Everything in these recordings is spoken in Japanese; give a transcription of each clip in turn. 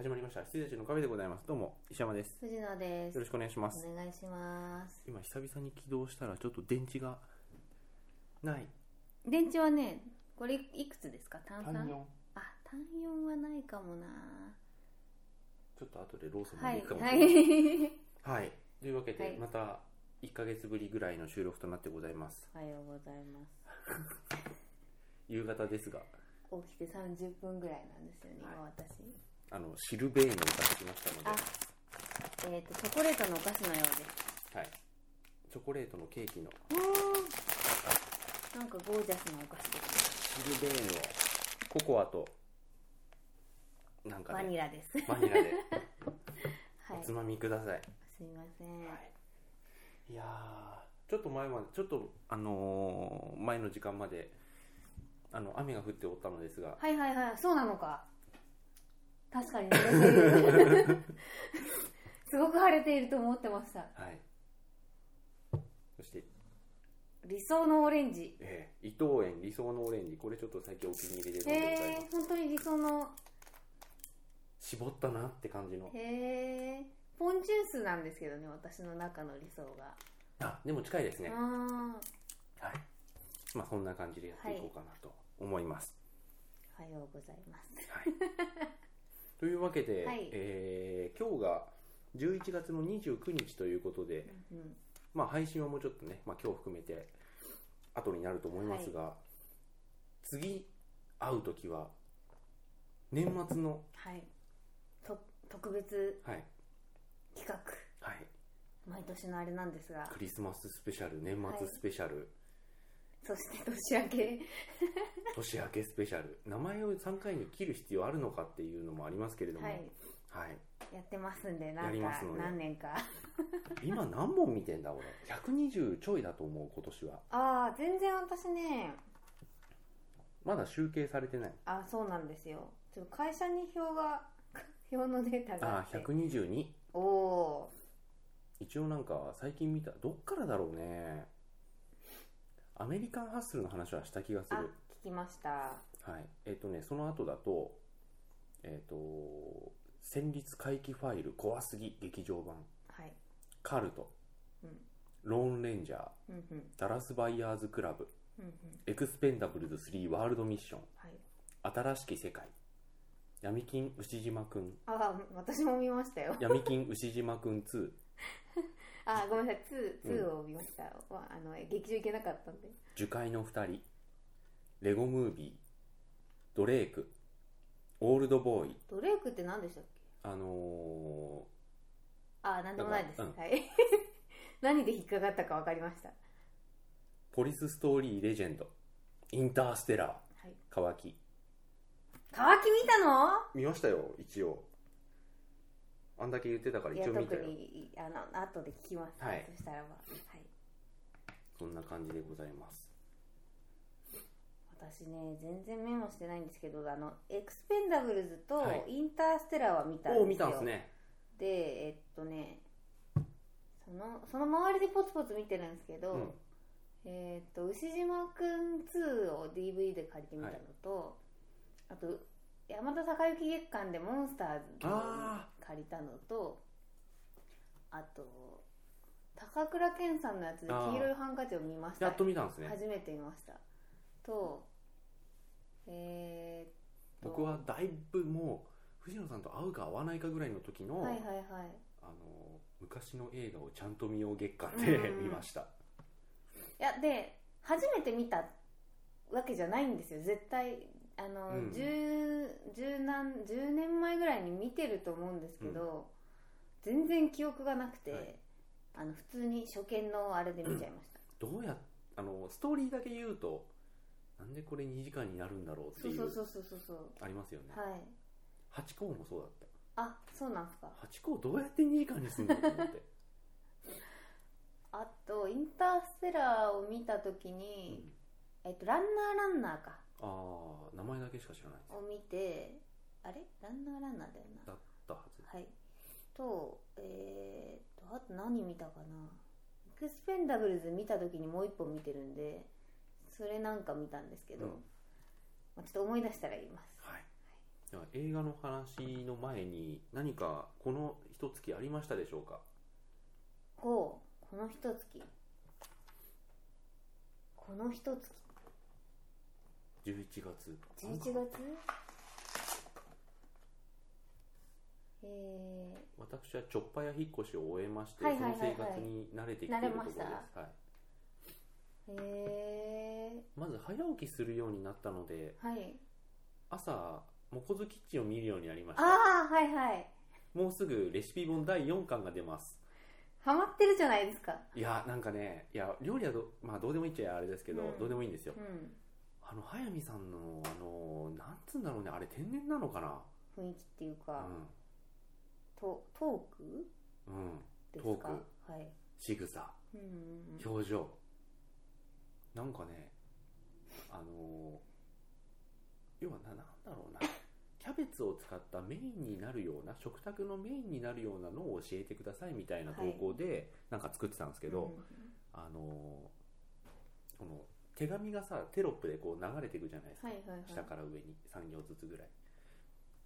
始まりました。羊たちのカフェでございます。どうも石山です。藤野です。よろしくお願いします。お願いします。今久々に起動したらちょっと電池がない。電池はねこれいくつですか？単三？単四。あ単四はないかもな。ちょっと後でローソンまはいで行くかもはしれない。いはい、というわけはい。でまた1ヶ月ぶりぐらいの収録となってございます。おはようございます。夕方ですが。起きて30分ぐらいなんですよね、今私あのシルベーヌを歌ってきましたので。あえっ、とチョコレートのお菓子のようで。すはい。チョコレートのケーキの。なんかゴージャスなお菓子ですシルベーヌをココアとなんかバニねラです。バニラで。はい。おつまみください。すみません、はい、いやーちょっと前までちょっとあのー前の時間まであの雨が降っておったのですが。はいはいはい。そうなのか確かに濡れてるすごく晴れていると思ってました。はい。そして、理想のオレンジ。えー伊藤園理想のオレンジ。これちょっと最近お気に入りで飲んでへございますえ本当に理想の。絞ったなって感じの。へえ。ポンジュースなんですけどね私の中の理想が。あでも近いですね。あはい。まあそんな感じでやっていこうかなと思います、ーおはようございます。はい、というわけで、はい。えー今日が11月の29日ということで、うんまあ、配信はもうちょっとね、まあ、今日含めて後になると思いますが、次会う時は年末の、はい。と特別はい。企画。はい、毎年のあれなんですが。クリスマススペシャル年末スペシャル、そして年明け。年明けスペシャル。名前を3回に切る必要あるのかっていうのもありますけれども、ははい。いやってますんでなんか何年か。今何本見てんだ俺120ちょいだと思う今年は。ああ全然私ね。まだ集計されてない。あそうなんですよ。ちょっと会社に表が 表のデータがああって。あ122おお一応なんか最近見たどっからだろうねアメリカンハッスルの話はした気がすーある聞きました。はい。えっ、とねその後だとえっ、と戦慄回帰ファイル怖すぎ劇場版。はい。カルト、うん。ローンレンジャー。うんうん。ダラスバイヤーズクラブ。うんうん。エクスペンダブルズ3ワールドミッション。はい。新しき世界。闇金牛島くん。ああ私も見ましたよ。闇金牛島くん2 あごめんなさい。2、うん。2を見ました、わあの劇場行けなかったんで。樹海の2人。レゴムービー。ドレイク。オールドボーイ。ドレイクって何でしたっけ？あのあなんでもないです、なんかはい。何で引っかかったか分かりました？ーポリスストーリーレジェンド。インターステラー。はい。乾き乾き見たの？見ましたよ一応あんだけ言ってたからいや一応見たよ。特にあの後で聞きます、はい。そしたらば、はい、そんな感じでございます。私ね全然メモしてないんですけどあのエクスペンダブルズとはい。インターステラーは見たんですよ、おお見たんですね。でえっとねそのその周りでポツポツ見てるんですけど、うん。えっと牛島くん2を DVD で借りてみたのと、あと山田孝之月間でモンスターズあ借りたのとあと高倉健さんのやつで黄色いハンカチを見ました。やっと見たんですね。初めて見ました。とえー、僕はだいぶもう藤野さんと会うか会わないかぐらいの時の、はいはいはい。あの昔の映画をちゃんと見よう月間でうん。見ました、いやで初めて見たわけじゃないんですよ。絶対あの、うん。十十何10年前ぐらいに見てると思うんですけど、全然記憶がなくて、はい。あの普通に初見のあれで見ちゃいました、どうやあのストーリーだけ言うとなんでこれ2時間になるんだろうっていうそうそうそうそうそうありますよね、はい。ハチ公もそうだった。あそうなんですか。ハチ公どうやって2時間にすんのと思って、あとインターステラーを見た時うに、ん。えっとランナーランナーかああ名前だけしか知らない。ですを見てあれ？ランナーランナーだよな。だったはず。はい。とえー、とあと何見たかな。エクスペンダブルズ見た時にもう一本見てるんでそれなんか見たんですけど、うん。まあ、ちょっと思い出したら言います。はい。では映画の話の前に何かこの一月ありましたでしょうか？ほうこの一月。この一月11月。11月？え私はちょっぱや引っ越しを終えまして、はいはいはいはい。その生活に慣れてきているところです、はい、ー、えまず早起きするようになったのでー、はい。朝モコズキッチンを見るようになりましあた。あはいはい。もうすぐレシピ本第4巻が出ます。ハマってるじゃないですか。いやなんかねいや料理はど,、まあ、どうでもいいっちゃあれですけど、うん。どうでもいいんですよ。うんあの早見さんのあのなんつうんだろうねあれ天然なのかな？雰囲気っていううか、トトーク？んうん。ですか？トはい。仕草。うんうんうん。表情。なんかねあの要はななんだろうな。キャベツを使ったメインになるような食卓のメインになるようなのを教えてくださいみたいな投稿でなんか作ってたんですけど、あのこの手紙がさテロップでこう流れていくじゃないですか、はいはいはい。下から上に3行ずつぐらい。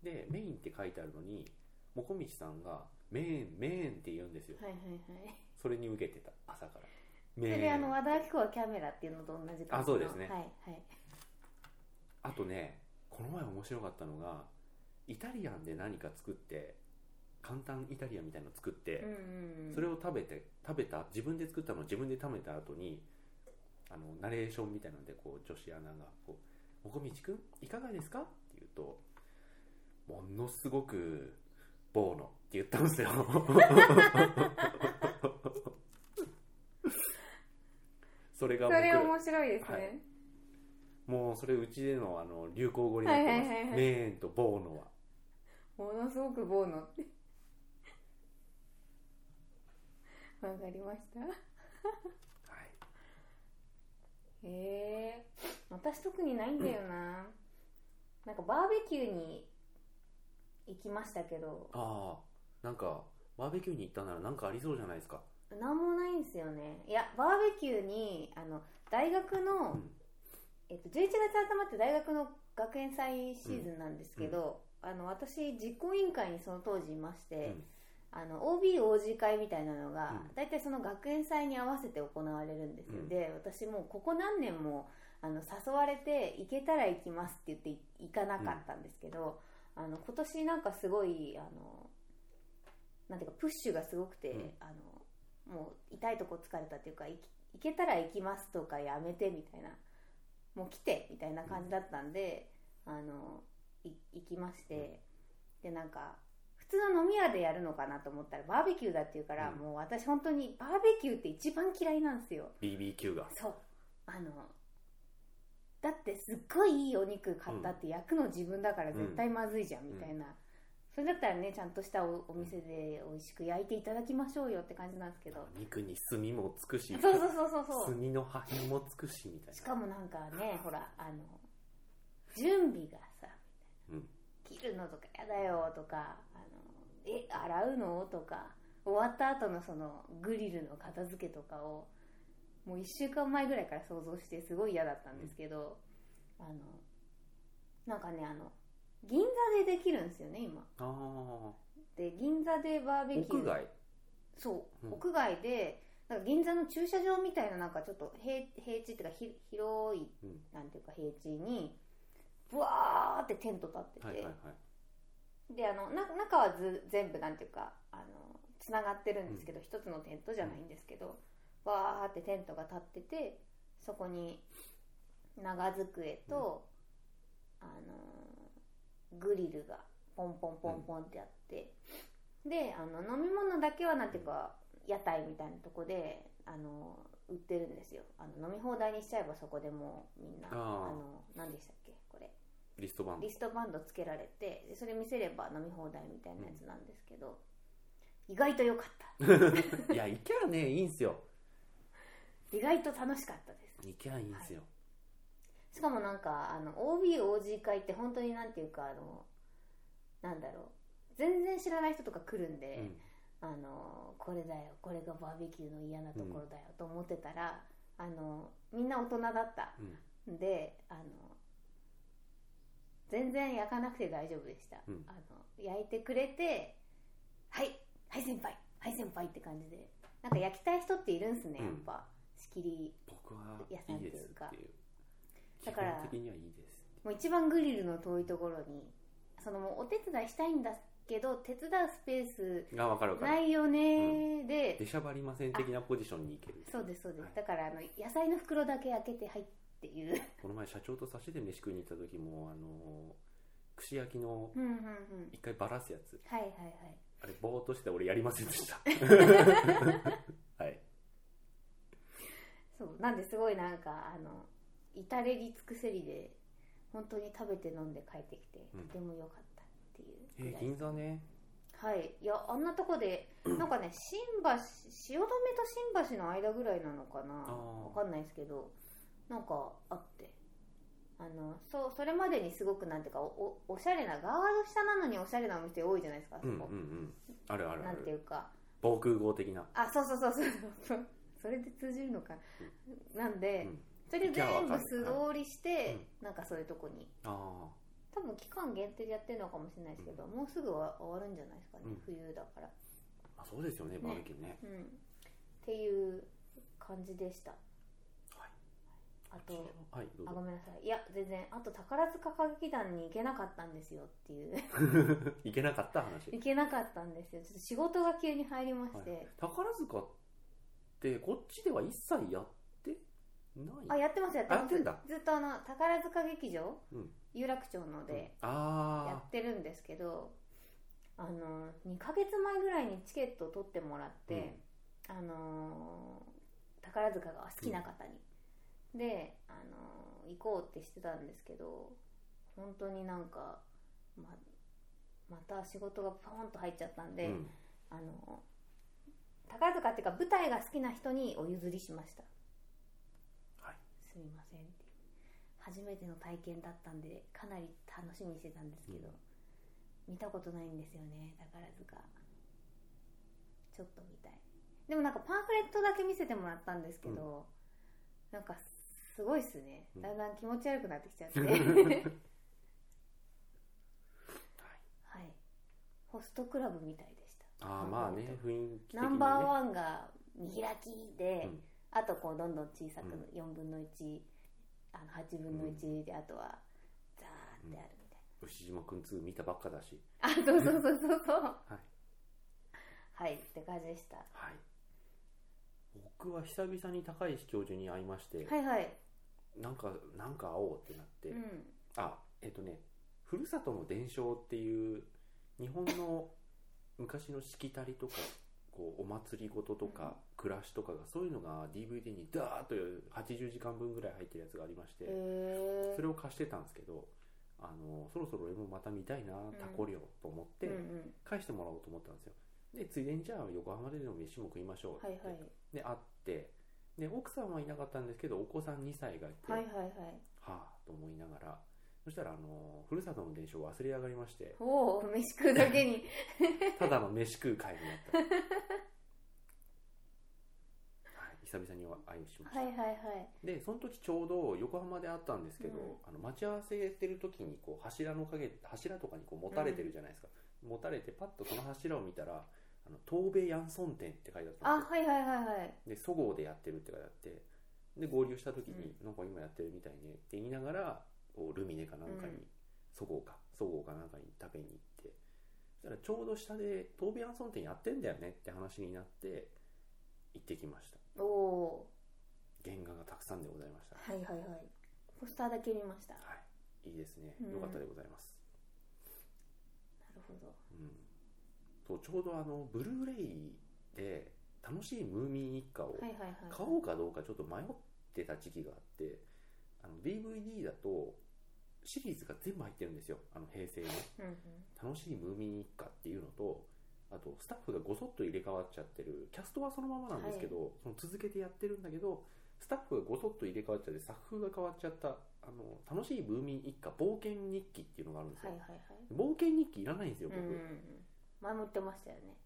でメインって書いてあるのにもこみちさんがメーンメーンって言うんですよ。はいはいはい。それに受けてた朝から。そメれあの和田アキ子はキャメラっていうのと同じあそうですね。はいはい。あとねこの前面白かったのがイタリアンで何か作って簡単イタリアンみたいなの作って、うんうんうん。それを食べて食べた自分で作ったのを自分で食べた後にあのナレーションみたいなのでこう女子アナがこう「もこみちくんいかがですか?」って言うと「ものすごくボーノ」って言ったんですよ。それが僕それ面白いですね、はい。もうそれうちでのあの流行語になってます、はいはいはいはい。メーンとボーノは。ものすごくボーノって。わかりました。はいへえ私特にないんだよな、なんかバーベキューに行きましたけど。ああなんかバーベキューに行ったならなんかありそうじゃないですか。なんもないんですよね。いやバーベキューにあの大学の、うん。えっと、11月頭って大学の学園祭シーズンなんですけど、あの私実行委員会にその当時いまして、うんあの OBOG 会みたいなのが、うん。大体その学園祭に合わせて行われるんですよ、うん。で私もうここ何年もあの誘われて行けたら行きますって言って行かなかったんですけど、あの今年なんかすごいあのなんていうかプッシュがすごくて、うん。あのもう痛いとこ疲れたっていうか行けたら行きますとかやめてみたいなもう来てみたいな感じだったんで、あのい行きまして、でなんか普通の飲み屋でやるのかなと思ったらバーベキューだっていうから、うん。もう私本当にバーベキューって一番嫌いなんですよ。BBQ が。そう。あのだってすっごいいいお肉買ったって焼くの自分だから絶対まずいじゃんみたいな、それだったらねちゃんとしたおお店で美味しく焼いていただきましょうよって感じなんですけど、肉に炭もつくし。そうそうそうそうそう。炭の破片もつくしみたいな。しかもなんかねほらあの準備が切るのとかやだよとかあのえ洗うのとか終わった後のそのグリルの片付けとかをもう1週間前ぐらいから想像してすごい嫌だったんですけど、あのなんかねあの銀座でできるんですよね今。あで銀座でバーベキュー。屋外？そう、うん。屋外でなんか銀座の駐車場みたいななんかちょっと平平地っていうかひ広い、うん。なんていうか平地にブワーってテント立ってて、はいはいはい。であのな中はず全部なんていうかあのつながってるんですけど、一つのテントじゃないんですけど、わーってテントが立っててそこに長机と、あのグリルがポンポンポンポンってあって、であの飲み物だけはなんていうか屋台みたいなとこであの売ってるんですよ。あの飲み放題にしちゃえばそこでもうみんなあー。のリストバンド。リストバンドつけられてでそれ見せれば飲み放題みたいなやつなんですけど、意外と良かった。いや行きゃねいいんすよ。意外と楽しかったです。行きゃいいんすよ、しかもなんかあの OBOG 会って本当になんていうかあのなんだろう。全然知らない人とか来るんで、あのこれだよこれがバーベキューの嫌なところだよと思ってたら、あのみんな大人だった。うんうんん。であの全然焼かなくて大丈夫でした、うん。あの焼いてくれてはいはい先輩はい先輩って感じで。なんか焼きたい人っているんすねうん。やっぱ、仕切り僕は屋さんいいですっていう。か。だから本的にはいいですもう一番グリルの遠いところにそのもうお手伝いしたいんだけど手伝うスペースが分かるないよねで、出しゃばりません的なポジションに行ける。そうですそうです、はい。だからあの野菜の袋だけ開けてはいっていう。この前社長と差しで飯食いに行った時もあの串焼きのうんうんうん。一回バラすやつ。はいはいはい。あれぼーっとして俺やりませんでした。はい。そうなんですごいなんかあの至れり尽くせりで本当に食べて飲んで帰ってきて、うん。とても良かったっていう。えーぐらい銀座ね。はい。いやあんなとこで なんかね新橋汐留と新橋の間ぐらいなのかな。あー。わかんないですけどなんかあって。あのそうそれまでにすごくなんていうかおおおしゃれなガード下なのにおしゃれなお店多いじゃないですかあそこ、うんうんうん。あるあるあなんているうか。防空壕的な。あそうそうそうそう。それで通じるのか、なんで、うん。それで全部素通りして、なんかそういうとこに。あ多分期間限定でやってるのかもしれないですけど、もうすぐは終わるんじゃないですかね、うん。冬だから、ああそうですよねバーベキューね。うん、っていう感じでした。はいあとはいあごめんなさい。いや全然あと宝塚歌劇団に行けなかったんですよっていう。いけなかった話。行けなかったんですよ。ちょっと仕事が急に入りまして、はい。宝塚ってこっちでは一切やってない？あやってますやってます。あやってんだ。ずっとあの宝塚劇場、うん。有楽町のでやあってるんですけど、あの2ヶ月前ぐらいにチケットを取ってもらって、あの宝塚が好きな方に、で、あの行こうってしてたんですけど本当になんかままた仕事がポーンと入っちゃったんで、あうん。あの宝塚っていうか舞台が好きな人にお譲りしました。はい。すみませんって初めての体験だったんでかなり楽しみにしてたんですけど、見たことないんですよね宝塚。ちょっと見たい。でもなんかパンフレットだけ見せてもらったんですけど、なんかすごいっすね。うん。だんだん気持ち悪くなってきちゃって。はい。はいホストクラブみたいでした。ああまあね雰囲気的にね。ナンバーワンが見開きで、うん。あとこうどんどん小さくうん。4分の1、あの8分の1で、あとはザーってあるみたい牛島くん2見たばっかだし。な、あそうそうそうそうそう。はい。はいって感じでした。はい。僕は久々に高石教授に会いまして、はいはいなんかなんか会おうってなって、うん。あえっ、とね「ふるさとの伝承」っていう日本の 昔のしきたりとかこうお祭りごととか暮らしとかがそういうのが DVD にダーッと80時間分ぐらい入ってるやつがありまして、へそれを貸してたんですけどあのそろそろ俺もまた見たいなタコ漁と思ってうんうん。返してもらおうと思ったんですよ。でついでにじゃあ横浜での飯も食いましょうってはいはい。で会ってで奥さんはいなかったんですけどお子さん2歳がいて、はいはいはい。はあと思いながらそしたらあのふるさとの伝承を忘れ上がりましておお飯食うだけに。ただの飯食う会になった、はい、久々にお会いしました、はいはいはい。でその時ちょうど横浜で会ったんですけど、うん。あの待ち合わせてる時にこう柱の影柱とかにこう持たれてるじゃないですか、持たれてパッとその柱を見たら「あの東米ヤンソン店」って書いてあったんですよ。あはいはいはいはい。でそごうでやってるって書いてあってで合流した時に、なんか今やってるみたいねって言いながらこうルミネかなんかに、うん。そごうかそごうかなんかに食べに行って。そしたらちょうど下で東米ヤンソン店やってんだよねって話になって行ってきました。おお原画がたくさんでございました。ーはいはいはい。ポスターだけ見ました。なはい、いいですね。うん。よかったでございます。るほど。うん。そうちょうどあのブルーレイで楽しいムーミン一家をはいはいはい買おうかどうかちょっと迷ってた時期があって、あの DVD だとシリーズが全部入ってるんですよ。あの平成のうんうん。楽しいムーミン一家っていうのと。あとスタッフがごそっと入れ替わっちゃってるキャストはそのままなんですけど、その続けてやってるんだけどスタッフがごそっと入れ替わっちゃって作風が変わっちゃったあの楽しいムーミン一家冒険日記っていうのがあるんですよ、はいはいはい。冒険日記いらないんですよ僕、うんうんうん前も言ってましたよね。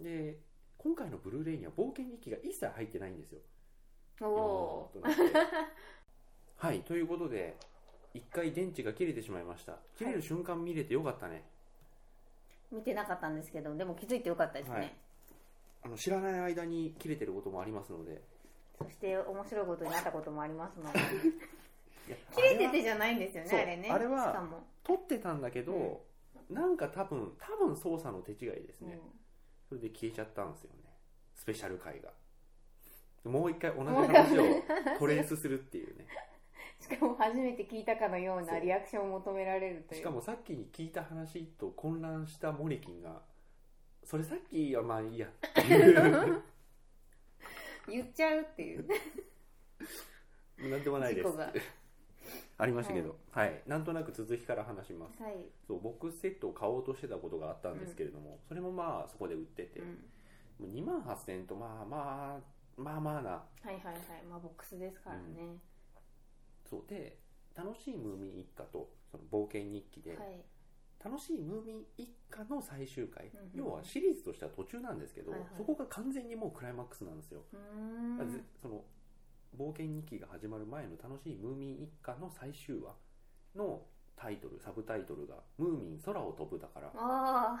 で今回のブルーレイには冒険日記が一切入ってないんですよ。おおはいということで一回電池が切れてしまいました。切れる瞬間見れてよかったね、見てなかったんですけどでも気づいてよかったですね、はい。あの知らない間に切れてることもありますので。そして面白いことになったこともありますので。切れててじゃないんですよねあれね。あれは撮ってたんだけど、なんか多分多分操作の手違いですね、それで消えちゃったんですよね。スペシャル回が。もう一回同じ話をトレースするっていうね。しかも初めて聞いたかのようなリアクションを求められるという。しかもさっき聞いた話と混乱したモリキンがそれさっきはまあいいやっていう。言っちゃうっていう。なんでもないです。事故がありましたけど、はい。なんとなく続きから話します。はい、そうボックスセットを買おうとしてたことがあったんですけれども、それもまあそこで売ってて、うん、もう2万8000円とまあまあまあまあなはいはいはい。まあボックスですからね、そうで楽しいムーミン一家とその冒険日記で、はい。楽しいムーミン一家の最終回、うん要はシリーズとしては途中なんですけど、はいはい。そこが完全にもうクライマックスなんですよ、その冒険日記が始まる前の楽しいムーミン一家の最終話のタイトルサブタイトルが「ムーミン空を飛ぶ」だから。あ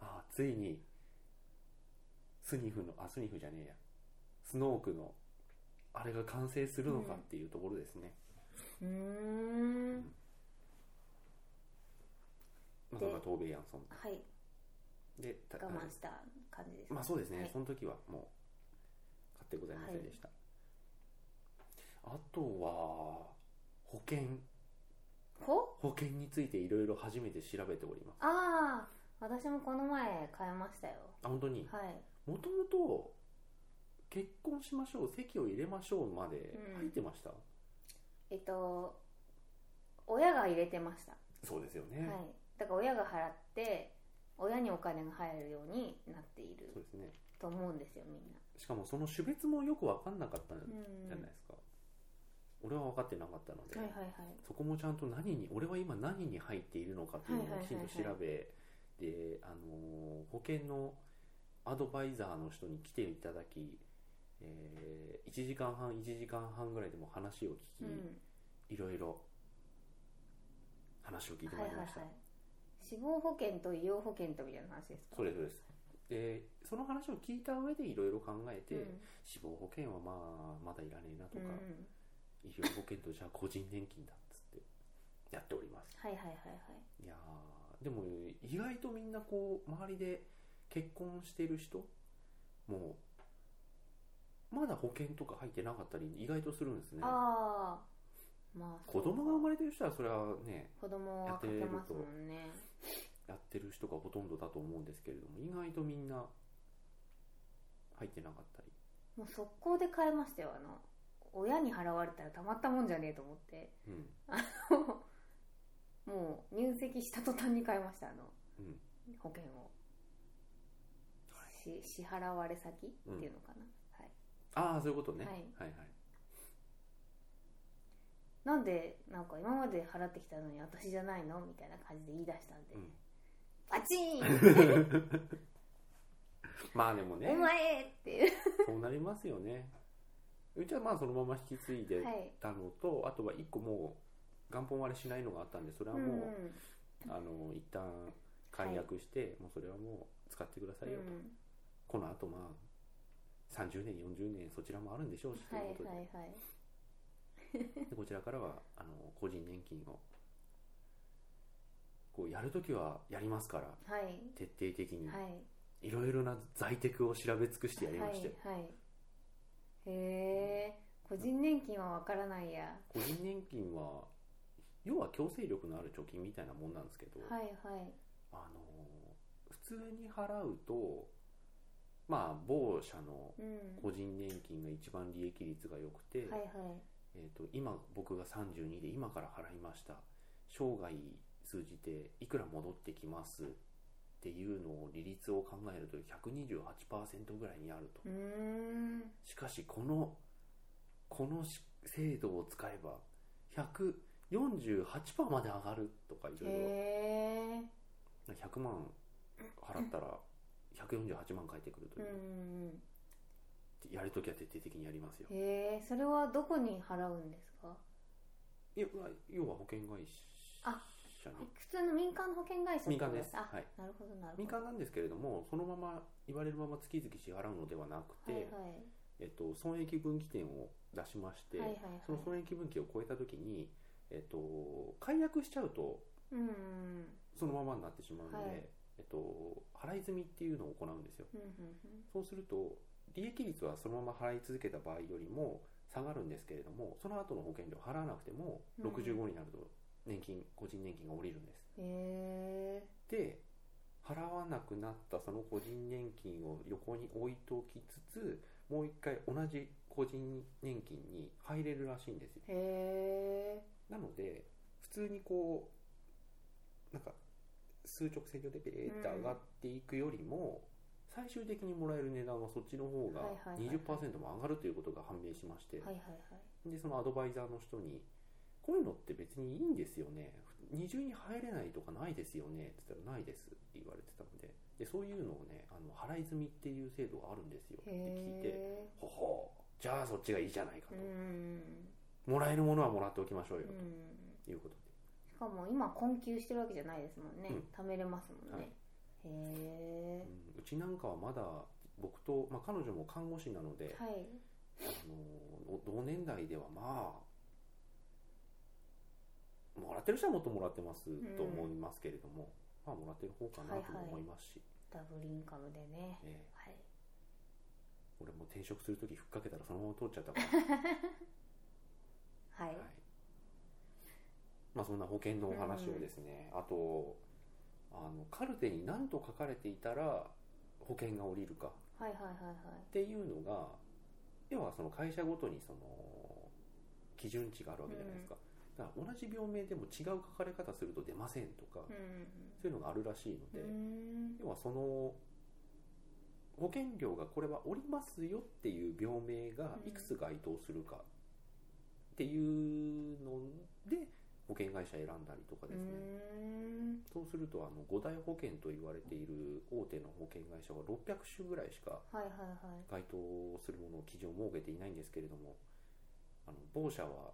ああついにスニフのあスニフじゃねえや。スノークのあれが完成するのかっていうところですね、ーうーんまあ、それがトーベイ・ヤンソンはい。でた我慢した感じですまあそうですね、はい。その時はもう買ってございませんでした、あとは保険。ほ？保険についていろいろ初めて調べております。ああ私もこの前買いましたよ。あ本当に？はい。もともと結婚しましょう籍を入れましょうまでうん。入ってました、えっと親が入れてました、そうですよね、はい。だから親が払って親にお金が入るようになっているそうですね。と思うんですよみんな。しかもその種別もよく分かんなかったんうんじゃないですか、俺は分かってなかったので、はいはいはい。そこもちゃんと何に俺は今何に入っているのかっていうのをきちんと調べ、で、あのー保険のアドバイザーの人に来ていただき、え1時間半1時間半ぐらいでも話を聞き、うん。いろいろ話を聞いてまいりました、はいはいはい。死亡保険と医療保険とみたいな話ですか？そうですそうです。でその話を聞いた上でいろいろ考えて、うん。死亡保険はまあまだいらねえなとか、うん医療保険とじゃあ個人年金だっつってやっております。はいはいはいはい。いやーでも意外とみんなこう周りで結婚してる人もうまだ保険とか入ってなかったり意外とするんですね。ああまあ子供が生まれてる人はそれはね子供はかけますもんね。やってる人がほとんどだと思うんですけれども意外とみんな入ってなかったり。もう速攻で買いましたよあの親に払われたらたまったもんじゃねえと思って。うん。もう入籍した途端に買いましたあのうん。保険を。し支払われ先っていうのかな、はい、ああそういうことね、はい。はいはい。なんでなんか今まで払ってきたのに私じゃないのみたいな感じで言い出したんで、うん。バチーン。まあでもね。お前っていう。そうなりますよねうちはまあそのまま引き継いではい。たのと、あとは一個もう元本割れしないのがあったんでそれはうんもう、あの一旦解約して、もうそれはもう使ってくださいよと、うん。この後まあ30年40年そちらもあるんでしょうしとはいいうことで,、でこちらからはあの個人年金をこうやるときはやりますからはい。徹底的に。はい。いろいろな在テクを調べ尽くしてやりまして、はいはいへえ個人年金はわからないや。個人年金は要は強制力のある貯金みたいなもんなんですけど、はいはい。あの普通に払うとまあ某社のうん。個人年金が一番利益率が良くて、はいはい。えー、と今僕が32で今から払いました。生涯通じていくら戻ってきますっていうのを利率を考えると128%ぐらいにあると。しかしこのこのし制度を使えば148%まで上がるとかいろいろ。へえ100万払ったら148万返ってくるとう。いんう、やるときは徹底的にやりますよ。へえそれはどこに払うんですか？いや要は保険会あ社に。普通の民間保険会社民間です。あ、はい。なるほどなるほど。民間なんですけれどもそのまま言われるまま月々支払うのではなくて、はいはい。えっと、損益分岐点を出しまして、はいはいはい。その損益分岐を超えた時に、えっと、解約しちゃうとうんうんそのままになってしまうので、はい。えっと、払い済みっていうのを行うんですよ。うんうんそうすると利益率はそのまま払い続けた場合よりも下がるんですけれどもその後の保険料払わなくてもうん。65になると年金個人年金が下りるんです。うんへえで払わなくなったその個人年金を横に置いておきつつもう一回同じ個人年金に入れるらしいんですよ。へえなので普通にこうなんか数直線上でベーッと上がっていくよりも、最終的にもらえる値段はそっちの方がはいはいはいはい。20%も上がるということが判明しまして、はいはいはい。でそのアドバイザーの人に「こういうのって別にいいんですよね。二重に入れないとかないですよね」って言ったら「ないです」って言われてたので。でそういうのをねあの払い済みっていう制度があるんですよ。って聞いてへほほう。じゃあそっちがいいじゃないかえと、うん。もらえるものはもらっておきましょうよ。うん。ということで。しかも今困窮してるわけじゃないですもんね、うん。貯めれますもんね、はい。へえうん。うちなんかはまだ僕と、まあ、彼女も看護師なので、はい。あの同年代ではまあもらってる人はもっともらってますと思いますけれども、まあもらってる方かなとも思いますし、ダブルインカムでね。ええ。はい。俺も転職する時ふっかけたらそのまま通っちゃったから、はい、はい。まあ、そんな保険のお話をですね、あとあのカルテに何と書かれていたら保険が下りるか。はいはいはいはい。っていうのが要はその会社ごとにその基準値があるわけじゃないですか、だ同じ病名でも違う書かれ方すると出ませんとか、うんそういうのがあるらしいので、うん。要はその保険料がこれは下りますよっていう病名がいくつ該当するかっていうので保険会社選んだりとかうですね、ん。そうするとあの五大保険と言われている大手の保険会社は600種ぐらいしか該当するものを基準を設けていないんですけれどもあの某社は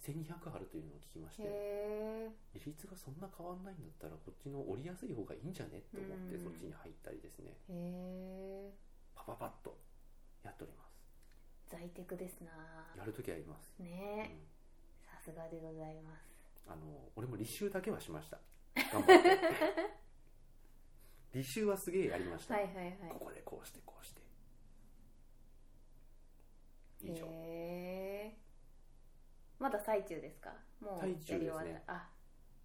1200あるというのを聞きましてへえ利率がそんな変わんないんだったらこっちの折りやすい方がいいんじゃね？と思ってうん。そっちに入ったりですね。パパパッとやっております。在宅ですな。やるときあります、うねん。さすがでございます。あの俺も履修だけはしました。頑張って。履修はすげえやりました、はいはいはい。ここでこうしてこうして。以上。へえまだ最中ですか？もう最中ですね。やり終わったあ。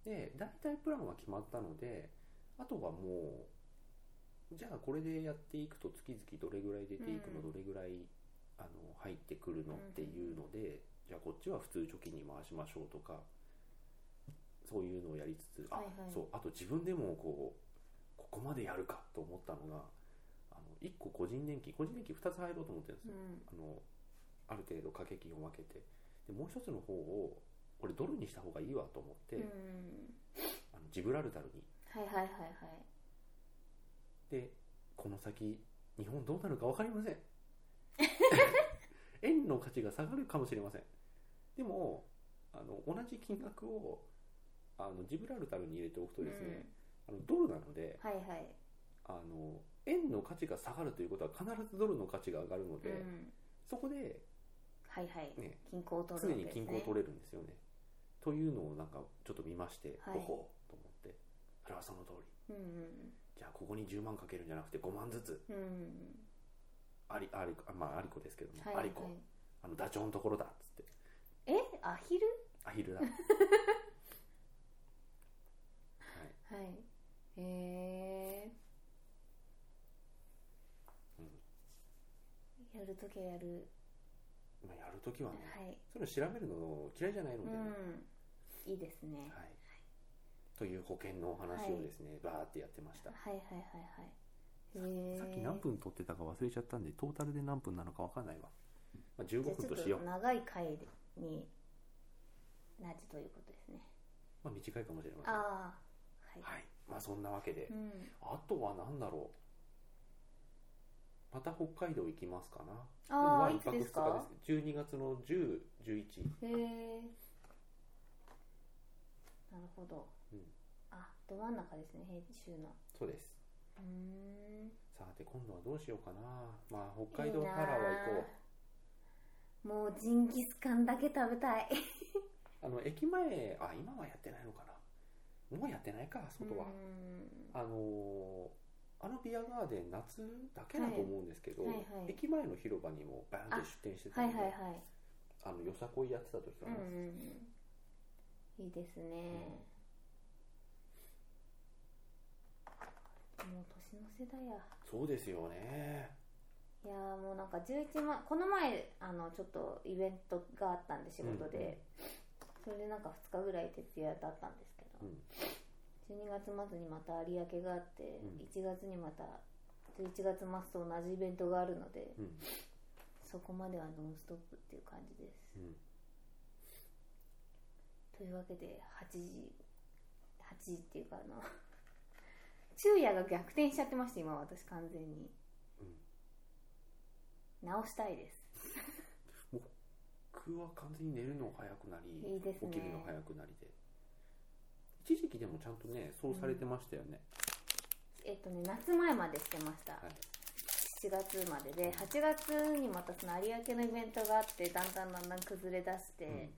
で大体プランは決まったのであとはもうじゃあこれでやっていくと月々どれぐらい出ていくの、うん。どれぐらいあの入ってくるのっていうので、じゃあこっちは普通貯金に回しましょうとかそういうのをやりつつあ、はいはい。そうあと自分でもこうここまでやるかと思ったのがあの1個個人年金個人年金2つ入ろうと思ってるんですよ、うん。あのある程度掛け金を分けてでもう一つの方をこれドルにした方がいいわと思って、うん。あのジブラルタルに。はいはいはいはい。でこの先日本どうなるか分かりません。円の価値が下がるかもしれません。でもあの同じ金額をあのジブラルタルに入れておくとですね、あのドルなのではいはい。あの円の価値が下がるということは必ずドルの価値が上がるので、うん。そこで、はいはい。ね、均衡を取常にるわけですね。金庫を取れるんですよね。というのをなんかちょっと見まして、はい。ほほうと思って。それはその通り。うんじゃあここに10万かけるんじゃなくて5万ずつ。うんうんありありあまあありこですけども、はいはいありこ。あのダチョウのところだ。っつって。え？アヒル？アヒルだ。はい。はい。へえやるときはやるまあ、やるときはね、はい。それを調べるの嫌いじゃないのでね、うん。いいですね。はい、という保険のお話をですね、バーってやってました、はいはいはいはい。さっき何分撮ってたか忘れちゃったんでトータルで何分なのか分かんないわ、まあ、15じゃあちょっ分としようと長い回になるということですね。まあ、短いかもしれません。ああはい、はい。まあそんなわけで、うん。あとは何だろうまた北海道行きますかな。ああいつですか？です12月の1011へえなるほど、うん。あど真ん中ですね編集の。そうです。うーん。さて今度はどうしようかな。まあ北海道ハラは行こう。もうジンギスカンだけ食べたい。あの駅前あ今はやってないのかな。もうやってないか外は、あのーあのビアガーデン夏だけだと思うんですけど、はいはいはい。駅前の広場にもバーンと出店してたはいはいはい。あのよさこいやってた時かな、うんうんうん。いいですね、もう年の瀬だや。そうですよね。いやーもうなんか11万この前あのちょっとイベントがあったんで仕事で、それでなんか2日ぐらい徹夜だったんですけど、うん12月末にまた有明があって、うん。1月にまた11月末と同じイベントがあるのでうん。そこまではノンストップっていう感じです。うん。というわけで8時8時っていうかあの 昼夜が逆転しちゃってました今私完全に。直したいです。僕は完全に寝るの早くなりいいですね。起きるの早くなりで一時期でもちゃんとねそうされてましたよね、えっとね夏前までしてました、はい。7月までで8月にまたその有明のイベントがあってだんだんだんだん崩れ出して、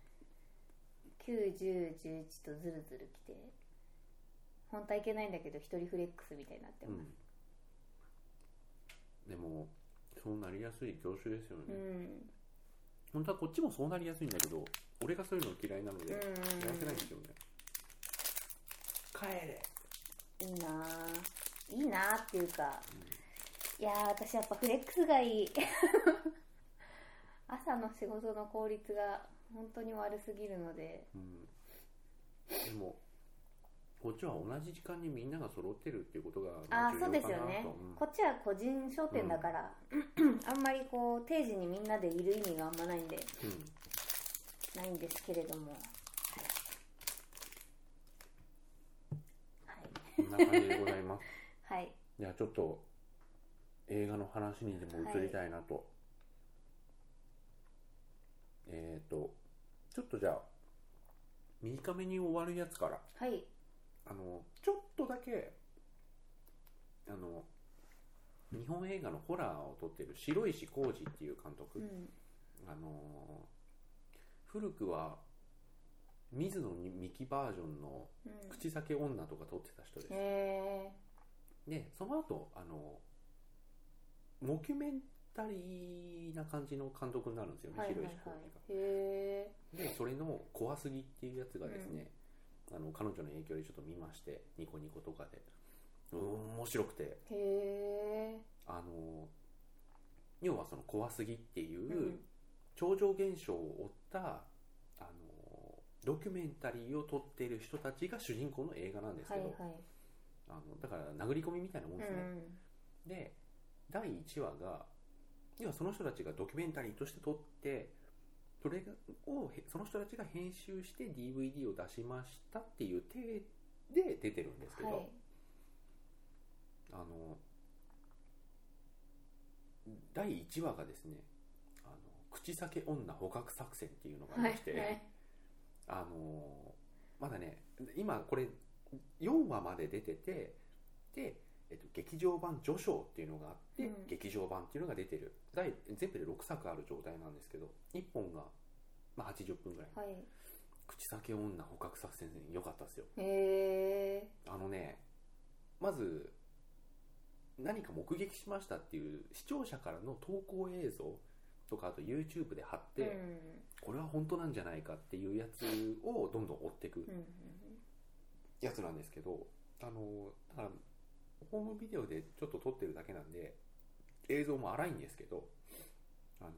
91011とずるずる来て本当はいけないんだけど一人フレックスみたいになってうん。ますでもそうなりやすい業種ですよね、うん。本当はこっちもそうなりやすいんだけど俺がそういうの嫌いなので、うん。やらせないんですよね帰れ、いいな。ぁいいなぁっていうか。いやー私やっぱフレックスがいい。朝の仕事の効率が本当に悪すぎるので。うん、でもこっちは同じ時間にみんなが揃ってるっていうことがああそうですよね、うん。こっちは個人商店だから、あんまりこう定時にみんなでいる意味があんまないんで。うん。ないんですけれどもはいこんな感じでございます。はい。じゃあちょっと映画の話にでも移りたいなと、えっ、とちょっとじゃあ短めに終わるやつから。はい。あのちょっとだけあの日本映画のホラーを撮ってる白石浩二っていう監督、うん。あの古くは水野美紀バージョンのうん「口裂け女」とか撮ってた人です、へでその後あのモキュメンタリーな感じの監督になるんですよね、えはいはいはい。白石浩二が。でそれの「怖すぎ」っていうやつがですね、あの彼女の影響でちょっと見ましてニコニコとかで。うん面白くて。へえあの要はその怖すぎっていう、うん。超常現象を追ったあのドキュメンタリーを撮っている人たちが主人公の映画なんですけど、はいはい。あのだから殴り込みみたいなもんですね、うんで第1話が要はその人たちがドキュメンタリーとして撮ってそれをへその人たちが編集して DVD を出しましたっていう体で出てるんですけど、はい。あの第1話がですね「あの口裂け女捕獲作戦」っていうのがありまして、はいはいあのまだね今これ4話まで出ててで、えっと、劇場版序章っていうのがあって、うん。劇場版っていうのが出てる。第全部で6作ある状態なんですけど1本が、まあ、80分ぐらい、はい。口裂け女捕獲作戦良かったですよ。へえあのねまず何か目撃しましたっていう視聴者からの投稿映像とかあと YouTube で貼って、うん。これは本当なんじゃないかっていうやつをどんどん追っていくうんうん。やつなんですけどあのだからホームビデオでちょっと撮ってるだけなんで映像も荒いんですけどあの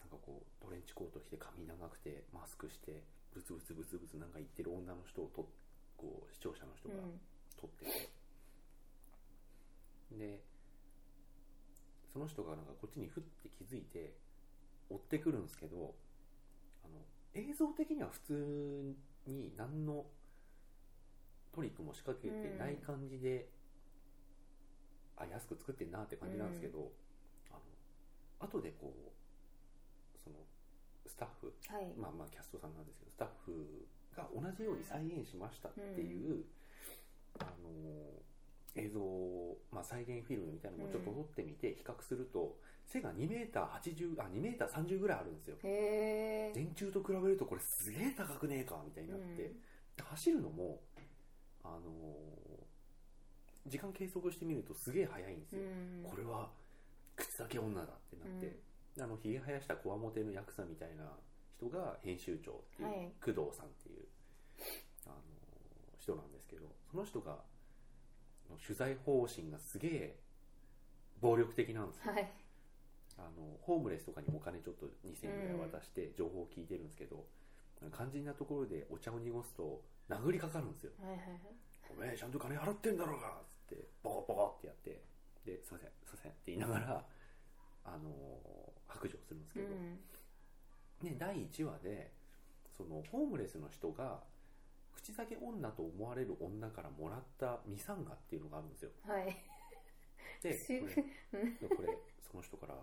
なんかこうトレンチコート着て髪長くてマスクしてブツブツブツブツなんか言ってる女の人をとこう視聴者の人がうん。撮ってて、でその人がなんかこっちにふって気づいて追ってくるんですけどあの映像的には普通に何のトリックも仕掛けてない感じで、あ安く作ってんなって感じなんですけど、あの後でこうそのスタッフはい。まあまあキャストさんなんですけどスタッフが同じように再現しましたっていう、あの映像を、まあ、再現フィルムみたいなのをちょっと撮ってみて比較すると、背が2メーター80あ2メーター30ぐらいあるんですよ。へえ電柱と比べるとこれすげえ高くねえかみたいになって、走るのもあの時間計測してみるとすげえ速いんですうよ、ん。これは口だけ女だってなって、あのひげ生やしたこわもてのヤクザみたいな人が編集長っていう、はい。工藤さんっていうあの人なんですけどその人がの取材方針がすげえ暴力的なんですよ、はい。あのホームレスとかにお金ちょっと2000円ぐらい渡して情報を聞いてるんですけど、肝心なところでお茶を濁すと殴りかかるんですよ。はいはいはい「お前ちゃんと金払ってんだろうが」っつってボコボコってやって。で「すいませんすいません」って言いながらあの白状するんですけど、ね、第1話でそのホームレスの人が口裂け女と思われる女からもらったミサンガっていうのがあるんですよ。うんはい。で しこれこれその人から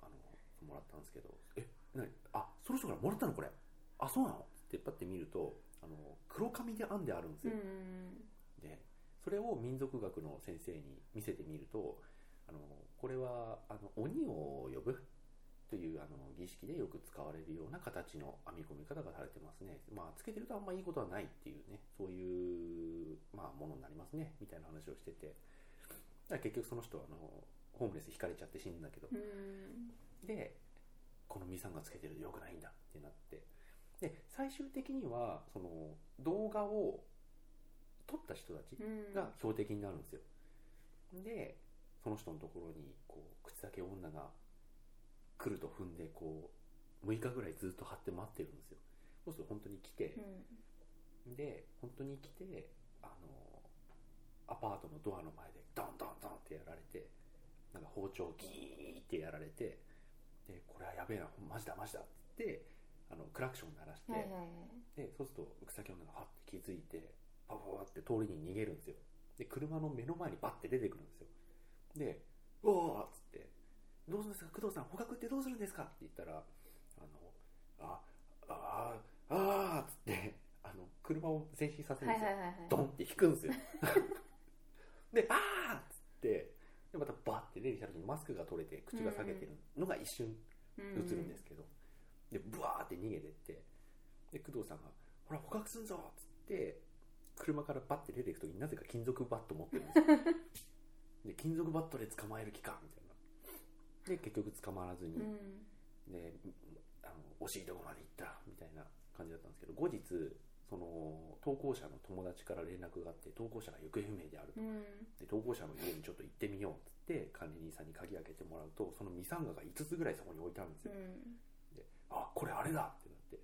あのもらったんですけど「え何？あその人からもらったのこれ。あそうなの?」ってパッて見るとあの黒紙で編んであるんですうよ、んでそれを民族学の先生に見せてみるとあのこれはあの鬼を呼ぶというあの儀式でよく使われるような形の編み込み方がされてますね。まあつけてるとあんまいいことはないっていうねそういう、まあ、ものになりますねみたいな話をしてて。だ結局その人はあのホームレス引かれちゃって死んだけど。うん。でこのミサンがつけてると良くないんだってなって。で最終的にはその動画を撮った人たちうん。が標的になるんですよ。でその人のところにこう口だけ女が来ると踏んでこう6日ぐらいずっと張って待ってるんですよ。そうすると本当に来てう、ん。で本当に来てあのアパートのドアの前でドンドンドンってやられてなんか包丁ギーってやられてでこれはやべえなマジだマジだっつってあのクラクション鳴らして、はいはいはい。でそうすると草木女がはって気づいてパパパって通りに逃げるんですよ。で車の目の前にバッて出てくるんですよ。で「おーっつって「どうするんですか？工藤さん捕獲ってどうするんですか?」って言ったら「あのああああー」っつってあの車を前進させるんですよ、はいはいはいはいドンって引くんですよ で「あー!」っつってでまたバッて出てきた時にマスクが取れて口が裂けてるのが一瞬映るんですけど、でブワーって逃げてってで工藤さんが「ほら捕獲すんぞ!」っつって車からバッて出ていく時になぜか金属バット持ってるんですよ で金属バットで捕まえる気かみたいなで結局捕まらずに、うん。であの惜しいとこまで行ったみたいな感じだったんですけど後日その投稿者の友達から連絡があって投稿者が行方不明であると。うん。で投稿者の家にちょっと行ってみようっつって管理人さんに鍵開けてもらうとそのミサンガが5つぐらいそこに置いてあるんですよ、うん。であこれあれだってなって。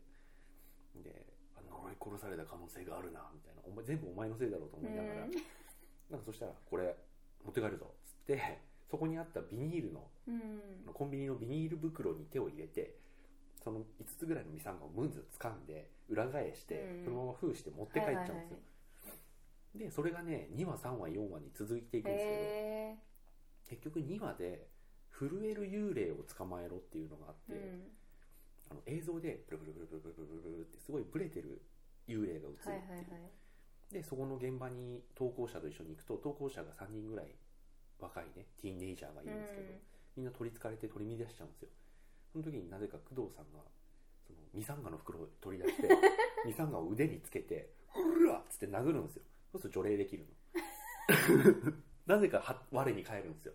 であ呪い殺された可能性があるなみたいな。お前全部お前のせいだろうと思いながら、うん。なんかそしたらこれ持って帰るぞっつってそこにあったビニールのうん。コンビニのビニール袋に手を入れてその5つぐらいのミサンガをムンズ掴んで裏返してうん。そのまま封して持って帰っちゃうんですよ、はいはいでそれがね2話3話4話に続いていくんですけどへ結局2話で震える幽霊を捕まえろっていうのがあって、えうん。あの映像でブルブルブルブルブルブルブルってすごいブレてる幽霊が映るっていう、はいはいはいでそこの現場に投稿者と一緒に行くと投稿者が3人ぐらい若いねティーンエイジャーがいるんですけど、うん。みんな取りつかれて取り乱しちゃうんですよ。その時になぜか工藤さんがそのミサンガの袋を取り出して ミサンガを腕につけて「うら!」っつって殴るんですよ。そうすると除霊できるの。なぜかは我に返るんですよ。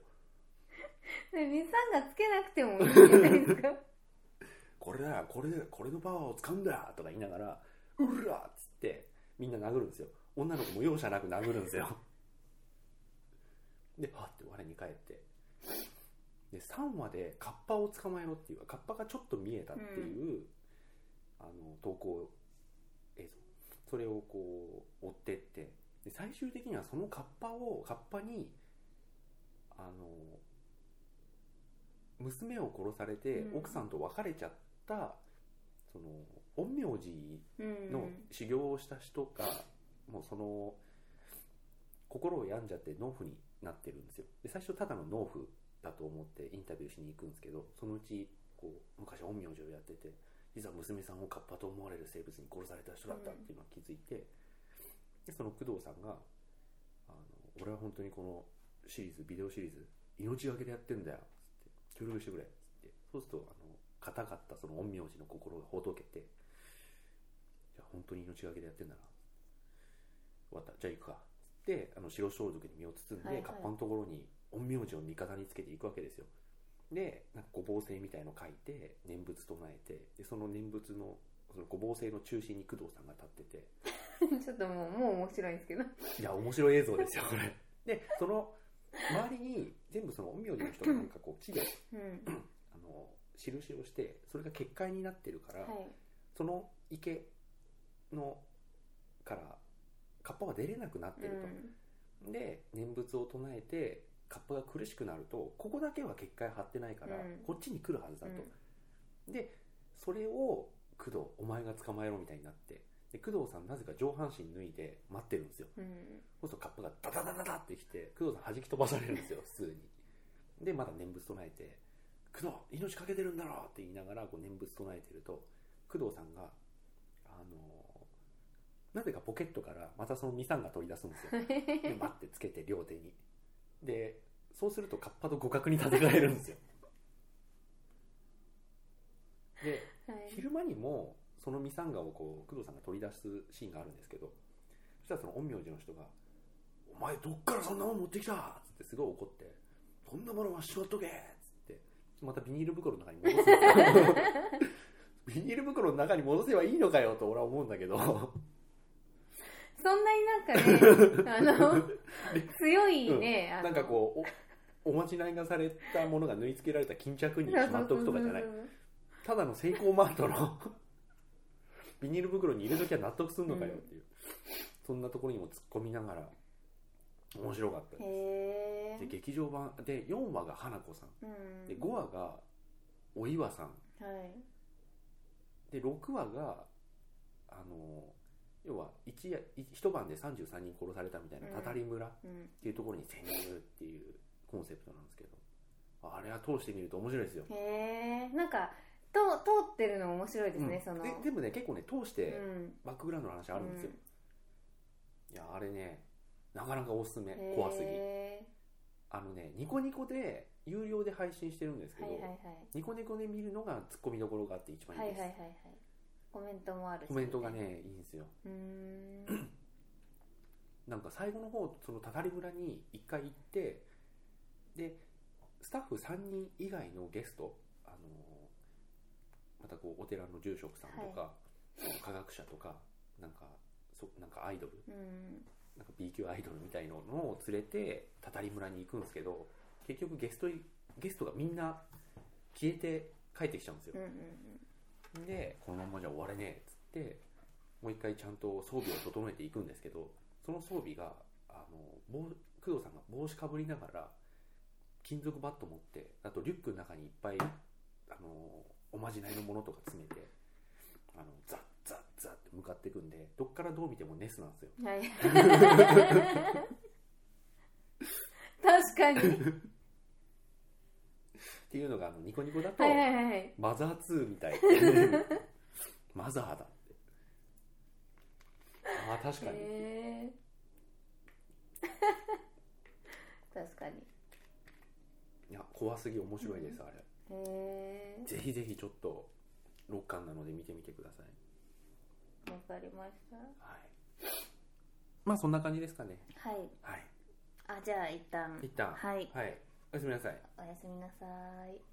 でミサンがつけなくてもいいんじゃないですか。これだこれこれのパワーを使うんだとか言いながら「うら!」っつってみんな殴るんですよ。女の子も容赦なく殴るんですよではって我に返って。で3話でカッパを捕まえろっていうかカッパがちょっと見えたっていう、あの投稿映像。それをこう追ってって。で最終的にはそのカッパをカッパにあの娘を殺されてうん。奥さんと別れちゃった、その陰陽師うん。の修行をした人が、もうその心を病んじゃって農夫になってるんですよ。で最初ただの農夫だと思ってインタビューしに行くんですけどそのうちこう昔陰陽師をやってて実は娘さんをカッパと思われる生物に殺された人だったっていうのを気づいて、でその工藤さんがあの「俺は本当にこのシリーズビデオシリーズ命がけでやってんだよ」つって「協力してくれ」っつってそうするとあの硬かったその陰陽師の心がほどけて「じゃあ本当に命がけでやってんだな」終わった。じゃあ行くか。つってあの白装束に身を包んで、はいはい。カッパのところに陰陽師を味方につけていくわけですよ。でなんかごぼう星みたいの書いて念仏唱えてでその念仏のそのごぼう星の中心に工藤さんが立ってて。ちょっともうもう面白いんですけど。いや面白い映像ですよこれ。でその周りに全部その陰陽師の人がなんかこう木でうん。あの印をしてそれが結界になってるから、はい。その池のからカッパは出れなくなってると、で念仏を唱えてカッパが苦しくなるとここだけは結界張ってないから、うん。こっちに来るはずだと、でそれを工藤お前が捕まえろみたいになってで工藤さんなぜか上半身脱いで待ってるんですよ。うん。うんそうするとカッパがダダダダダってきて工藤さん弾き飛ばされるんですよ 普通に。でまだ念仏唱えて「工藤命かけてるんだろ!」って言いながらこう念仏唱えてると工藤さんがあのなぜかポケットからまたそのミサンが取り出すんですよ。でバッてつけて両手に。でそうするとカッパと互角に戦えるんですよ。ではい。昼間にもそのミサンガをこう工藤さんが取り出すシーンがあるんですけどそしたらその陰陽師の人が「お前どっからそんなもん持ってきた!」っつってすごい怒って「そんなものはしまっとけ!」っつってまたビニール袋の中に戻すんですよ。ビニール袋の中に戻せばいいのかよと俺は思うんだけどそんなになんかねあの 強いね、あの。なんかこうおおまじないがされたものが縫い付けられた巾着にしまっとくとかじゃない。ただのセイコーマートのビニール袋に入れときゃ納得すんのかよっていう、そんなところにも突っ込みながら面白かったです。で劇場版で4話が花子さん。うん。で5話がお岩さん。はい。で6話があの要は一夜一一晩で33人殺されたみたいなうん。たたり村っうん。ていうところに潜入っていうコンセプトなんですけど。あれは通してみると面白いですよ。へえ。なんかと通ってるの面白いですね、うん。その。ででもね結構ね通してうん。バックグラウンドの話あるんですよ、いやあれねなかなかおすすめ。うん怖すぎ。へあのねニコニコで有料で配信してるんですけど、ーはいはいはい。ニコニコで見るのがツッコミどころがあって一番いはいいです、はいはいはいコメントもあるし。コメントがねいいんですよ。うーん。なんか最後の方そのたたり村に一回行ってでスタッフ3人以外のゲストあのまたこうお寺の住職さんとか、科学者とかなんかそなんかアイドルうん。なんか B 級アイドルみたいなのを連れてたたり村に行くんですけど結局ゲストいゲストがみんな消えて帰ってきちゃうんですよ。うんうんでこのままじゃ終われねえっつってもう一回ちゃんと装備を整えていくんですけどその装備があの帽工藤さんが帽子かぶりながら金属バット持ってあとリュックの中にいっぱいあのおまじないのものとか詰めてあのザッザッザッって向かっていくんでどっからどう見てもネスなんですよ。うんはい。確かにっていうのがあのニコニコだと、はいはいはい。はいマザー2みたい。マザーだって。ああ確かに、確かに。いや怖すぎ面白いです、あれ。へえぜひぜひちょっと6巻なので見てみてください。わかりました。はい。まあそんな感じですかね。はい。はい。あじゃあ一旦。一旦。はい。はい、おやすみなさい。おやすみなさい。